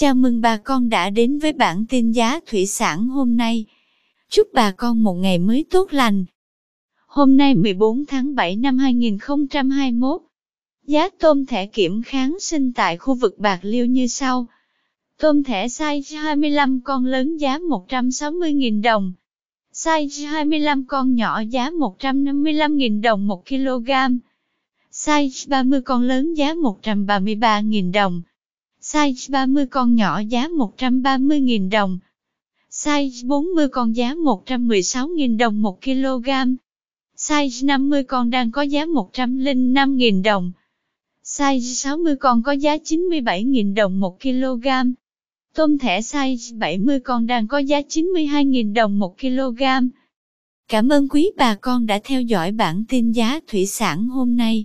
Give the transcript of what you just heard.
Chào mừng bà con đã đến với bản tin giá thủy sản hôm nay. Chúc bà con một ngày mới tốt lành. Hôm nay 14 tháng 7 năm 2021, giá tôm thẻ kiểm kháng sinh tại khu vực Bạc Liêu như sau. Tôm thẻ size 25 con lớn giá 160.000 đồng. Size 25 con nhỏ giá 155.000 đồng 1 kg. Size 30 con lớn giá 133.000 đồng. Size 30 con nhỏ giá 130.000 đồng. Size 40 con giá 116.000 đồng 1 kg. Size 50 con đang có giá 105.000 đồng. Size 60 con có giá 97.000 đồng 1 kg. Tôm thẻ size 70 con đang có giá 92.000 đồng 1 kg. Cảm ơn quý bà con đã theo dõi bản tin giá thủy sản hôm nay.